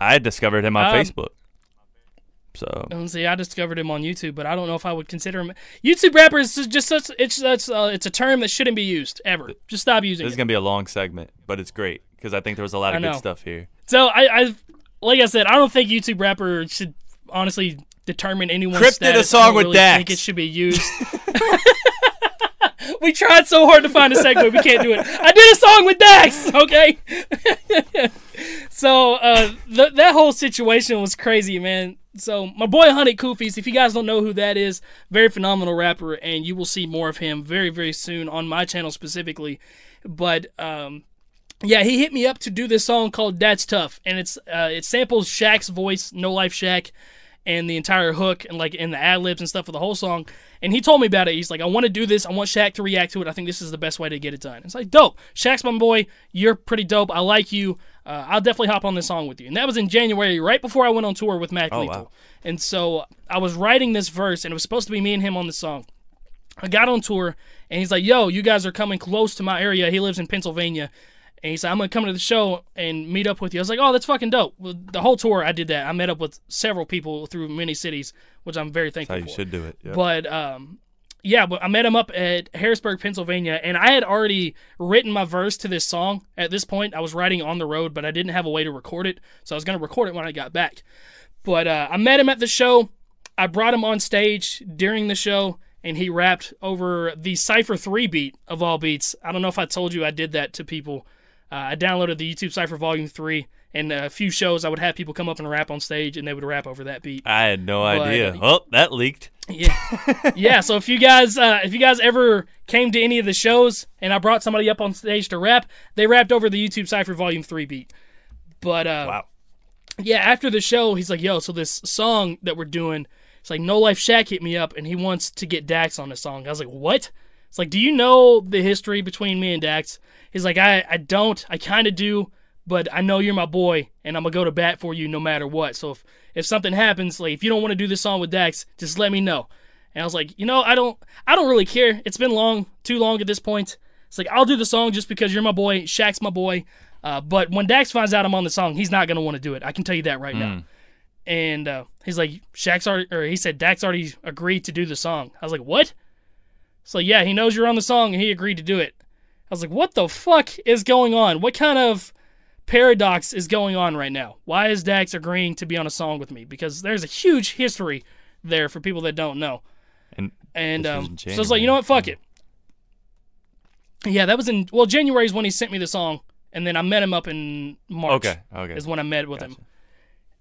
I discovered him on Um, Facebook. So see, I discovered him on YouTube, but I don't know if I would consider him YouTube rapper. Is just such it's that's uh, it's a term that shouldn't be used ever. Just stop using it. this is gonna be a long segment, but it's great because I think there was a lot of good stuff here. So I, I like I said, I don't think YouTube rapper should honestly determine anyone's Crypt did a song I don't with really Dax. Think it should be used. we tried so hard to find a segue, we can't do it. I did a song with Dax. Okay. so uh, th- that whole situation was crazy, man. So my boy Honey Koofies, if you guys don't know who that is, very phenomenal rapper, and you will see more of him very, very soon on my channel specifically. But um, yeah, he hit me up to do this song called "That's Tough," and it's uh, it samples Shaq's voice, No Life Shaq, and the entire hook and like in the ad libs and stuff for the whole song. And he told me about it. He's like, "I want to do this. I want Shaq to react to it. I think this is the best way to get it done." It's like dope. Shaq's my boy. You're pretty dope. I like you. Uh, I'll definitely hop on this song with you. And that was in January, right before I went on tour with Mac Oh, Lethal. wow. And so I was writing this verse, and it was supposed to be me and him on the song. I got on tour, and he's like, "Yo, you guys are coming close to my area." He lives in Pennsylvania, and he said, "I'm gonna come to the show and meet up with you." I was like, "Oh, that's fucking dope." Well, the whole tour, I did that. I met up with several people through many cities, which I'm very thankful That's how you for. should do it. Yep. But um, yeah, but I met him up at Harrisburg, Pennsylvania, and I had already written my verse to this song. At this point, I was writing on the road, but I didn't have a way to record it, so I was gonna record it when I got back. But uh, I met him at the show. I brought him on stage during the show, and he rapped over the Cypher 3 beat of all beats. I don't know if I told you I did that to people. Uh, I downloaded the YouTube Cypher Volume 3, and a few shows I would have people come up and rap on stage, and they would rap over that beat. I had no But- idea. Oh, that leaked. Yeah, yeah. So if you guys, uh, if you guys ever came to any of the shows and I brought somebody up on stage to rap, they rapped over the YouTube Cipher Volume Three beat. But uh, Wow. yeah, after the show, he's like, "Yo, so this song that we're doing, it's like No Life Shaq hit me up and he wants to get Dax on the song." I was like, "What?" It's like, "Do you know the history between me and Dax?" He's like, "I I don't. I kind of do." But I know you're my boy, and I'm gonna go to bat for you no matter what. So if if something happens, like if you don't want to do this song with Dax, just let me know. And I was like, you know, I don't, I don't really care. It's been long, too long at this point. It's like I'll do the song just because you're my boy. Shaq's my boy. Uh, but when Dax finds out I'm on the song, he's not gonna want to do it. I can tell you that right now. And uh, he's like, Shaq's already, or he said Dax already agreed to do the song. I was like, what? So yeah, he knows you're on the song and he agreed to do it. I was like, what the fuck is going on? What kind of paradox is going on right now? Why is Dax agreeing to be on a song with me? Because there's a huge history there for people that don't know. And And um, so it's like, you know what? Fuck it. Yeah, that was in well, January is when he sent me the song, and then I met him up in March. okay, okay. is when I met with him,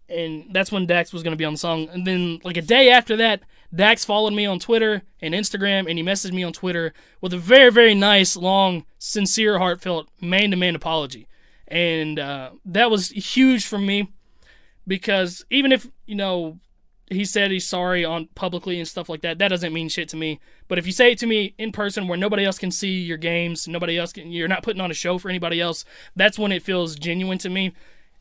and that's when Dax was gonna be on the song. And then like a day after that, Dax followed me on Twitter and Instagram, and he messaged me on Twitter with a very very nice, long, sincere, heartfelt man to man apology, and uh, that was huge for me because even if you know he said he's sorry on publicly and stuff like that. That doesn't mean shit to me. But if you say it to me in person where nobody else can see your games, nobody else can, you're not putting on a show for anybody else, that's when it feels genuine to me.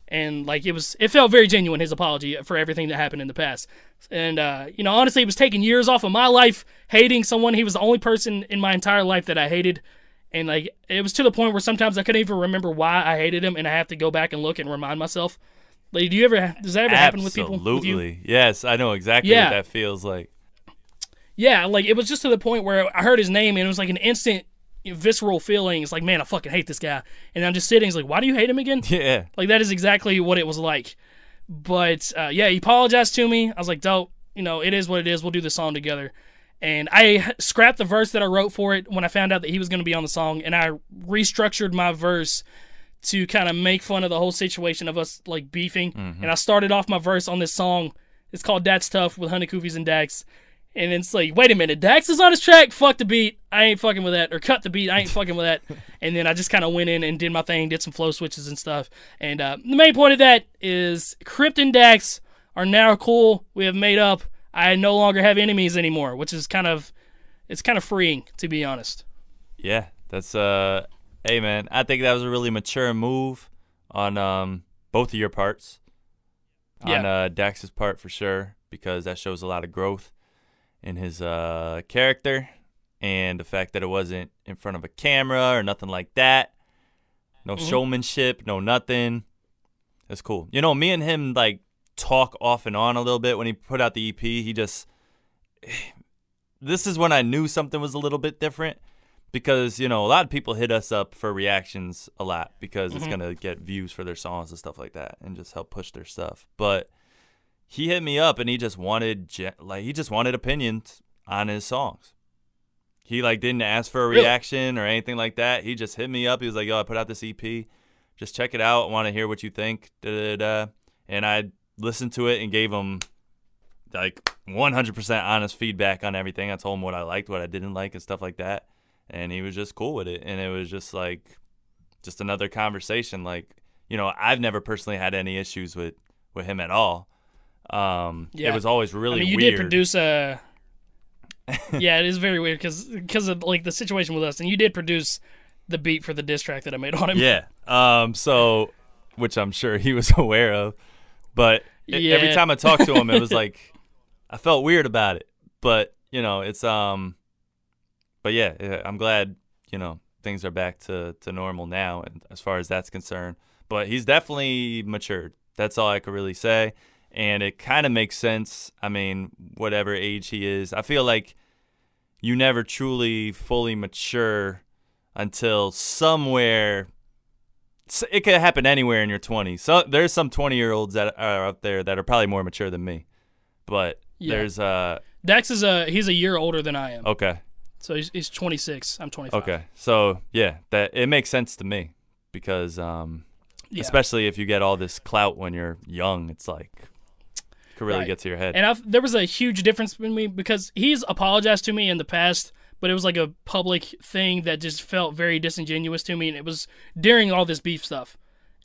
And like it was, it felt very genuine his apology for everything that happened in the past. And uh, you know, honestly, it was taking years off of my life hating someone. He was the only person in my entire life that I hated, and like it was to the point where sometimes I couldn't even remember why I hated him, and I have to go back and look and remind myself. Like, do you ever does that ever happen with people? you? Absolutely. Yes, I know exactly Yeah. what that feels like. Yeah, like it was just to the point where I heard his name and it was like an instant visceral feeling. It's like, man, I fucking hate this guy. And I'm just sitting, it's like, why do you hate him again? Yeah. Like that is exactly what it was like. But uh, yeah, he apologized to me. I was like, dope. You know, it is what it is. We'll do the song together. And I scrapped the verse that I wrote for it when I found out that he was going to be on the song, and I restructured my verse to kind of make fun of the whole situation of us like beefing. And I started off my verse on this song. It's called "That's Tough" with Honey Koofies and Dax. And it's like, wait a minute, Dax is on his track. Fuck the beat. I ain't fucking with that. Or cut the beat. I ain't fucking with that. And then I just kind of went in and did my thing, did some flow switches and stuff. And uh, the main point of that is Crypt and Dax are now cool. We have made up. I no longer have enemies anymore, which is kind of, it's kind of freeing to be honest. Yeah, that's uh hey man, I think that was a really mature move on um both of your parts. On Yeah. uh Dax's part for sure because that shows a lot of growth in his uh character and the fact that it wasn't in front of a camera or nothing like that. No Mhm. showmanship, no nothing. That's cool. You know, me and him like talk off and on a little bit when he put out the EP. He just this is when I knew something was a little bit different because you know a lot of people hit us up for reactions a lot because it's Mhm. gonna get views for their songs and stuff like that and just help push their stuff. But he hit me up and he just wanted like he just wanted opinions on his songs. He like didn't ask for a Really? reaction or anything like that. He just hit me up. He was like, "Yo, I put out this EP. Just check it out. I want to hear what you think." Da, da, da. And I listened to it and gave him like 100% honest feedback on everything. I told him what I liked, what I didn't like, and stuff like that. And he was just cool with it. And it was just like, just another conversation. Like, you know, I've never personally had any issues with with him at all. Um, Yeah. it was always really I mean, you weird. did produce a. yeah, it is very weird because because of like the situation with us, and you did produce the beat for the diss track that I made on him. yeah. Um. So, which I'm sure he was aware of, but e- every time I talked to him, it was like I felt weird about it. But you know, it's um. But yeah, yeah, I'm glad you know things are back to to normal now, and as far as that's concerned. But he's definitely matured. That's all I could really say. And it kind of makes sense. I mean, whatever age he is, I feel like you never truly fully mature until somewhere it could happen anywhere in your 20s. So there's some 20 year olds that are out there that are probably more mature than me. But Yeah. there's uh Dax is a he's a year older than I am, okay. so he's, he's 26. I'm 25. Okay. So yeah, that it makes sense to me because um Yeah. especially if you get all this clout when you're young, it's like could really Right. get to your head. And I've, there was a huge difference between me because he's apologized to me in the past, but it was like a public thing that just felt very disingenuous to me, and it was during all this beef stuff,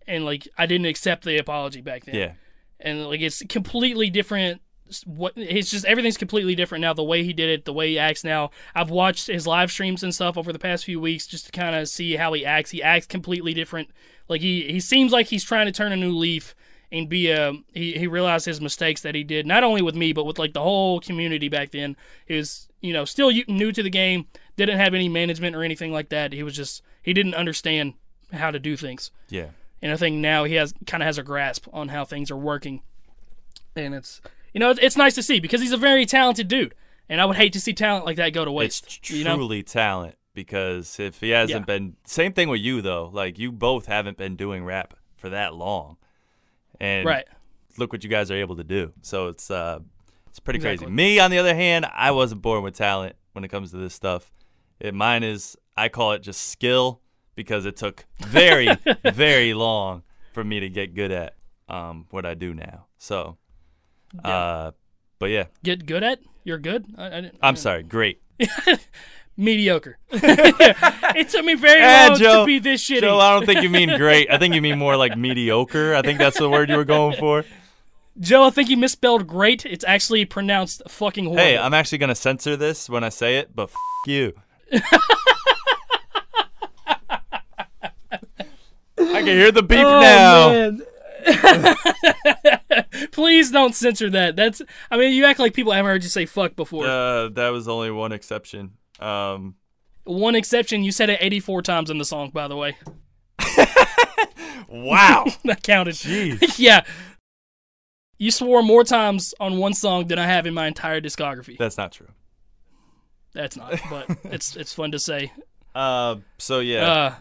and like I didn't accept the apology back then. yeah. and like it's completely different what it's just everything's completely different now the way he did it the way he acts now i've watched his live streams and stuff over the past few weeks just to kind of see how he acts he acts completely different like he he seems like he's trying to turn a new leaf and be a he, he realized his mistakes that he did not only with me but with like the whole community back then he was you know still new to the game didn't have any management or anything like that he was just he didn't understand how to do things Yeah. and I think now he has kind of has a grasp on how things are working, and it's you know it's, nice to see because he's a very talented dude, and I would hate to see talent like that go to waste. It's you know, truly talent because if he hasn't Yeah. been same thing with you though, like you both haven't been doing rap for that long. And right? look what you guys are able to do. So it's uh it's pretty Exactly. crazy. Me on the other hand, I wasn't born with talent when it comes to this stuff. It mine is I call it just skill because it took very very long for me to get good at um what I do now. So uh but yeah, Get good at you're good. I, I didn't, I'm sorry, great. mediocre. it took me very Ah, long Joe- to be this shitty. Joe, I don't think you mean great. I think you mean more like mediocre. I think that's the word you were going for. Joe, I think you misspelled great. It's actually pronounced fucking horrible. Hey, I'm actually gonna censor this when I say it, but f- you. I can hear the beep oh, now. man. Please don't censor that. That's. I mean, you act like people haven't heard you say fuck before. Uh, that was only one exception. Um, One exception, you said it 84 times in the song, by the way. wow. That counted. Jeez. yeah. You swore more times on one song than I have in my entire discography. That's not true. That's not, but it's it's fun to say. Uh, so yeah. Uh,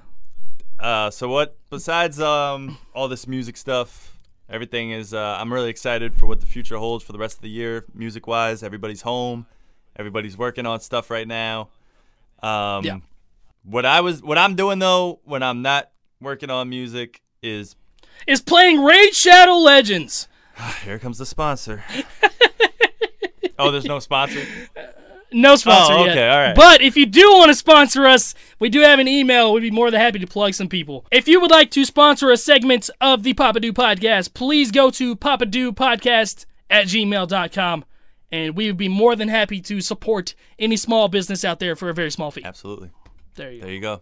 Uh, so what? Besides um all this music stuff, everything is. Uh, I'm really excited for what the future holds for the rest of the year, music wise. Everybody's home, everybody's working on stuff right now. Um, Yeah. What I was, what I'm doing though, when I'm not working on music, is is playing Raid Shadow Legends. here comes the sponsor. oh, there's no sponsor. No sponsor Oh, yet. okay, all right. But if you do want to sponsor us, we do have an email. We'd be more than happy to plug some people. If you would like to sponsor a segment of the Papa Do podcast, please go to papadopodcast at gmail.com. And we would be more than happy to support any small business out there for a very small fee. Absolutely. There you go. You go.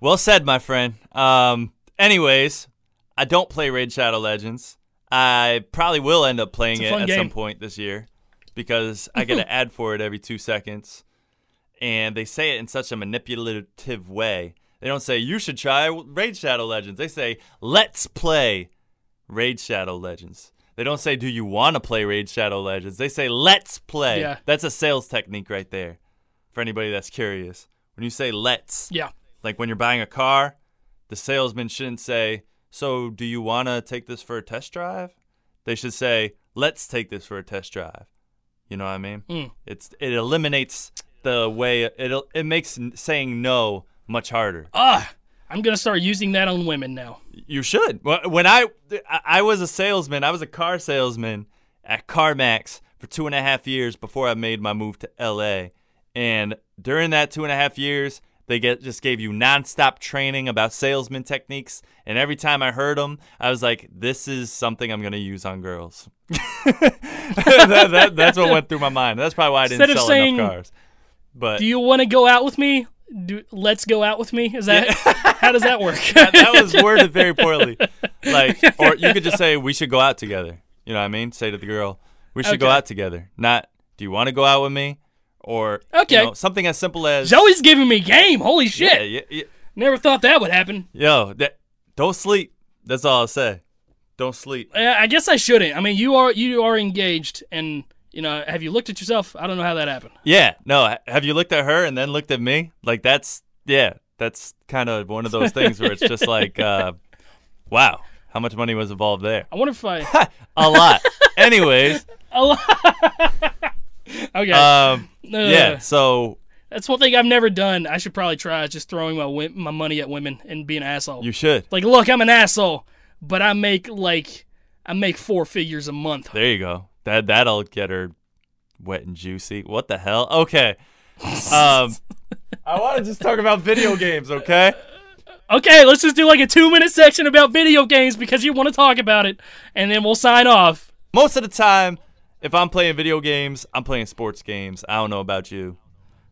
Well said, my friend. Um, anyways, I don't play Raid Shadow Legends. I probably will end up playing it at game. some point this year because I get an ad for it every two seconds. And they say it in such a manipulative way. They don't say, you should try Raid Shadow Legends. They say, let's play Raid Shadow Legends. They don't say, do you want to play Raid Shadow Legends? They say, let's play. Yeah. That's a sales technique right there for anybody that's curious. When you say let's, Yeah. like when you're buying a car, the salesman shouldn't say, "So, do you want to take this for a test drive?" They should say, "Let's take this for a test drive." You know what I mean? Mm. It's it eliminates the way it it makes saying no much harder. Ah, I'm going to start using that on women now. You should. Wh- When I I was a salesman, I was a car salesman at CarMax for two and a half years before I made my move to LA. And during that two and a half years, they get just gave you nonstop training about salesman techniques. And every time I heard them, I was like, "This is something I'm gonna use on girls." that, that- that's what went through my mind. That's probably why I didn't Instead of sell saying, enough cars. But Do you want to go out with me? Do, let's go out with me. Is that how does that work? that, that was worded very poorly. Like, or you could just say, "We should go out together." You know what I mean? Say to the girl, "We should go out together." Not, "Do you want to go out with me?" Or Okay. you know, something as simple as Joey's giving me game. Holy shit! Yeah, yeah, yeah. Never thought that would happen. Yo, that, don't sleep. That's all I'll say. Don't sleep. I guess I shouldn't. I mean, you are you are engaged, and you know, have you looked at yourself? I don't know how that happened. Yeah, no. Have you looked at her and then looked at me? Like that's yeah, that's kind of one of those things where it's just like, uh, wow, how much money was involved there? I wonder if I. A lot. Anyways, a lot. okay. um, Uh, yeah. So That's one thing I've never done. I should probably try. Just throwing my wi- my money at women and being an asshole. you should. like, look, I'm an asshole, but I make like I make four figures a month. There you go. That that'll get her wet and juicy. What the hell? Okay. Um, I want to just talk about video games. Okay. Okay, let's just do like a two minute section about video games because you want to talk about it, and then we'll sign off. Most of the time, if I'm playing video games, I'm playing sports games. I don't know about you,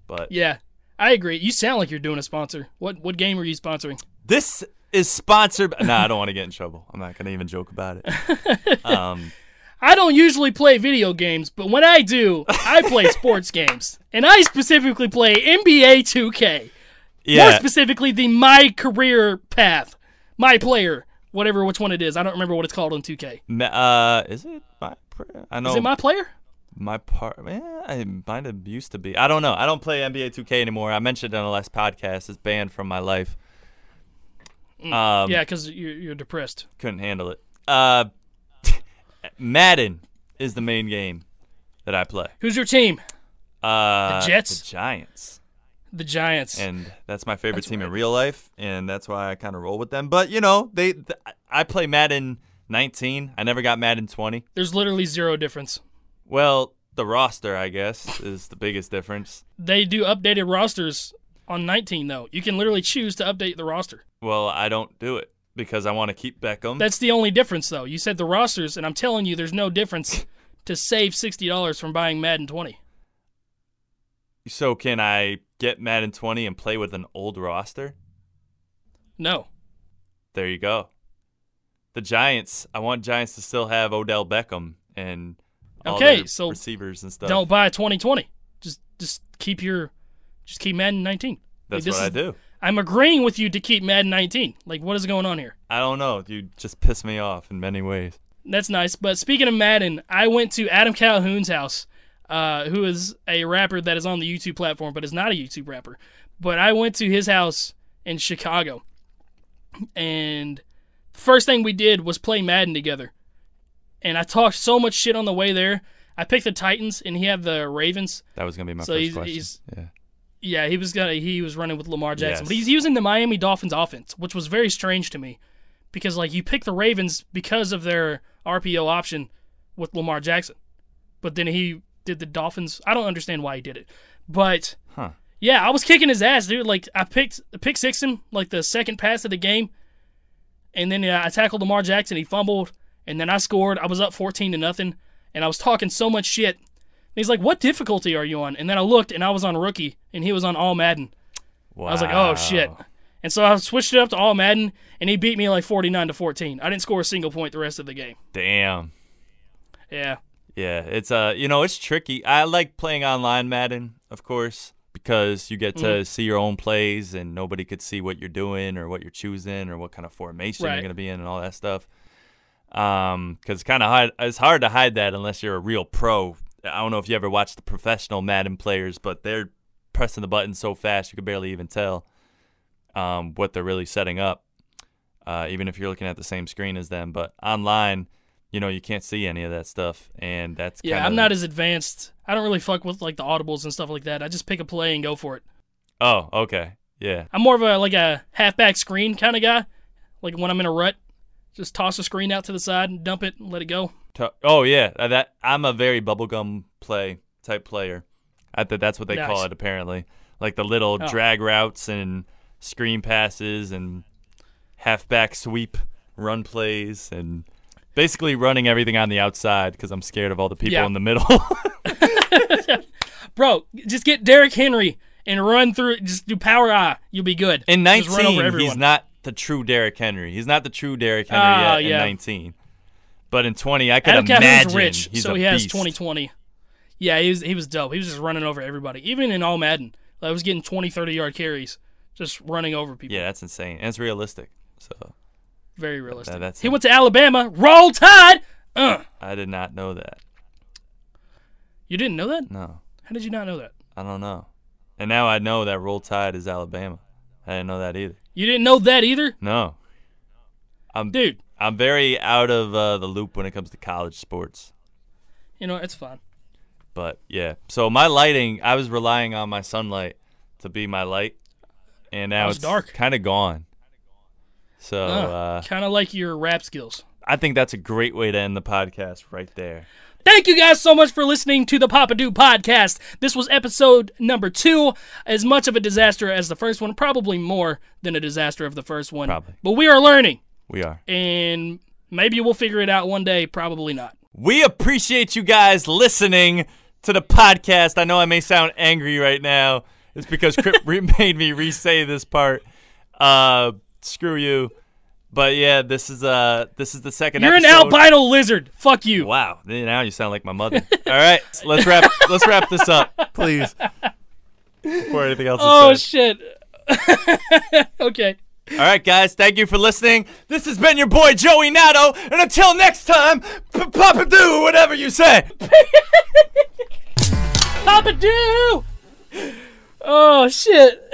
but Yeah, I agree. You sound like you're doing a sponsor. What what game are you sponsoring? this is sponsored. Nah, I don't want to get in trouble. I'm not gonna even joke about it. Um, I don't usually play video games, but when I do, I play sports games. And I specifically play NBA 2K. Yeah. More specifically, the My Career Path. My Player, whatever which one it is. I don't remember what it's called on 2K. Uh, is it my? pr- I know Is it My Player? my part. Yeah, it might have used to be. I don't know. I don't play NBA 2K anymore. I mentioned it on the last podcast. It's banned from my life. Um, yeah, because you're, you're depressed. couldn't handle it. Uh, Madden is the main game that I play. Who's your team? Uh, The Jets? the Giants, The Giants. and that's my favorite That's team in real life, and that's why I kind of roll with them. But you know, they, th- I play Madden 19. I never got Madden 20. There's literally zero difference. Well, the roster, I guess, is the biggest difference. They do updated rosters on 19, though. You can literally choose to update the roster. Well, I don't do it because I want to keep Beckham. That's the only difference, though. You said the rosters, and I'm telling you, there's no difference to save $60 from buying Madden 20. so can I get Madden 20 and play with an old roster? No. There you go. the Giants. I want Giants to still have Odell Beckham and all Okay, so receivers and stuff. Don't buy 2020. Just just keep your just keep Madden 19. That's this what I do. I'm agreeing with you to keep Madden 19. Like what is going on here? I don't know. You just piss me off in many ways. That's nice. But speaking of Madden, I went to Adam Calhoun's house, uh, who is a rapper that is on the YouTube platform, but is not a YouTube rapper. But I went to his house in Chicago, and first thing we did was play Madden together. And I talked so much shit on the way there. I picked the Titans, and he had the Ravens. That was gonna be my So first he's- question. he's- yeah. Yeah, he was gonna he was running with Lamar Jackson, Yes. but he's using the Miami Dolphins offense, which was very strange to me, because like you pick the Ravens because of their RPO option with Lamar Jackson, but then he did the Dolphins. I don't understand why he did it, but Huh. yeah, I was kicking his ass, dude. Like I picked pick six him like the second pass of the game, and then I tackled Lamar Jackson. He fumbled, and then I scored. I was up fourteen to nothing, and I was talking so much shit. He's like, "What difficulty are you on?" And then I looked, and I was on rookie, and he was on all Madden. Wow. I was like, "Oh shit!" And so I switched it up to all Madden, and he beat me like forty nine to fourteen. I didn't score a single point the rest of the game. Damn. Yeah, Yeah, it's uh, you know, it's tricky. I like playing online Madden, of course, because you get to Mm-hmm. see your own plays and nobody could see what you're doing or what you're choosing or what kind of formation Right. you're gonna be in and all that stuff. Um, because it's kind of hard. It's hard to hide that unless you're a real pro. I don't know if you ever watched the professional Madden players, but they're pressing the button so fast you could barely even tell um, what they're really setting up. Uh, even if you're looking at the same screen as them, but online, you know, you can't see any of that stuff, and that's yeah. kinda, I'm not as advanced. I don't really fuck with like the audibles and stuff like that. I just pick a play and go for it. Oh, okay, yeah, I'm more of a like a halfback screen kind of guy. Like when I'm in a rut, just toss the screen out to the side and dump it and let it go. Oh yeah, uh, that I'm a very bubblegum play type player. I think that's what they call it apparently. Like the little Oh. drag routes and screen passes and halfback sweep run plays and basically running everything on the outside because I'm scared of all the people Yeah. in the middle. Bro, just get Derrick Henry and run through. Just do power I. You'll be good. in Just run over 19, he's not the true Derrick Henry. He's not the true Derrick Henry Ah, yet yeah. in 19. But in 20, I could Adam imagine rich, he's so a he has beast. 2020. Yeah, he was he was dope. He was just running over everybody, even in all Madden. I was getting 20, 30 yard carries, just running over people. Yeah, that's insane. And it's realistic. So Very realistic. that's he it. went to Alabama. Roll Tide. Uh, I did not know that. you didn't know that? No. How did you not know that? I don't know. And now I know that Roll Tide is Alabama. I didn't know that either. You didn't know that either, No. I'm dude. I'm very out of uh, the loop when it comes to college sports. You know it's fine. But yeah. So my lighting, I was relying on my sunlight to be my light. And now it's dark. kind of gone. So uh, kind of like your rap skills. I think that's a great way to end the podcast right there. Thank you guys so much for listening to the Papa Do podcast. This was episode number two. As much of a disaster as the first one, probably more than a disaster of the first one. Probably. But we are learning, We are. and maybe we'll figure it out one day. Probably not. We appreciate you guys listening to the podcast. I know I may sound angry right now. It's because Crypt made me re-say this part. Uh, screw you. But yeah, this is uh this is the 2nd You're an albino lizard. Fuck you. Wow, now you sound like my mother. All right, let's wrap let's wrap this up, please. Before anything else Oh said. shit. okay. All right, guys, thank you for listening. This has been your boy Joey Nato, and until next time, Papa do whatever you say. Papa do. Oh shit.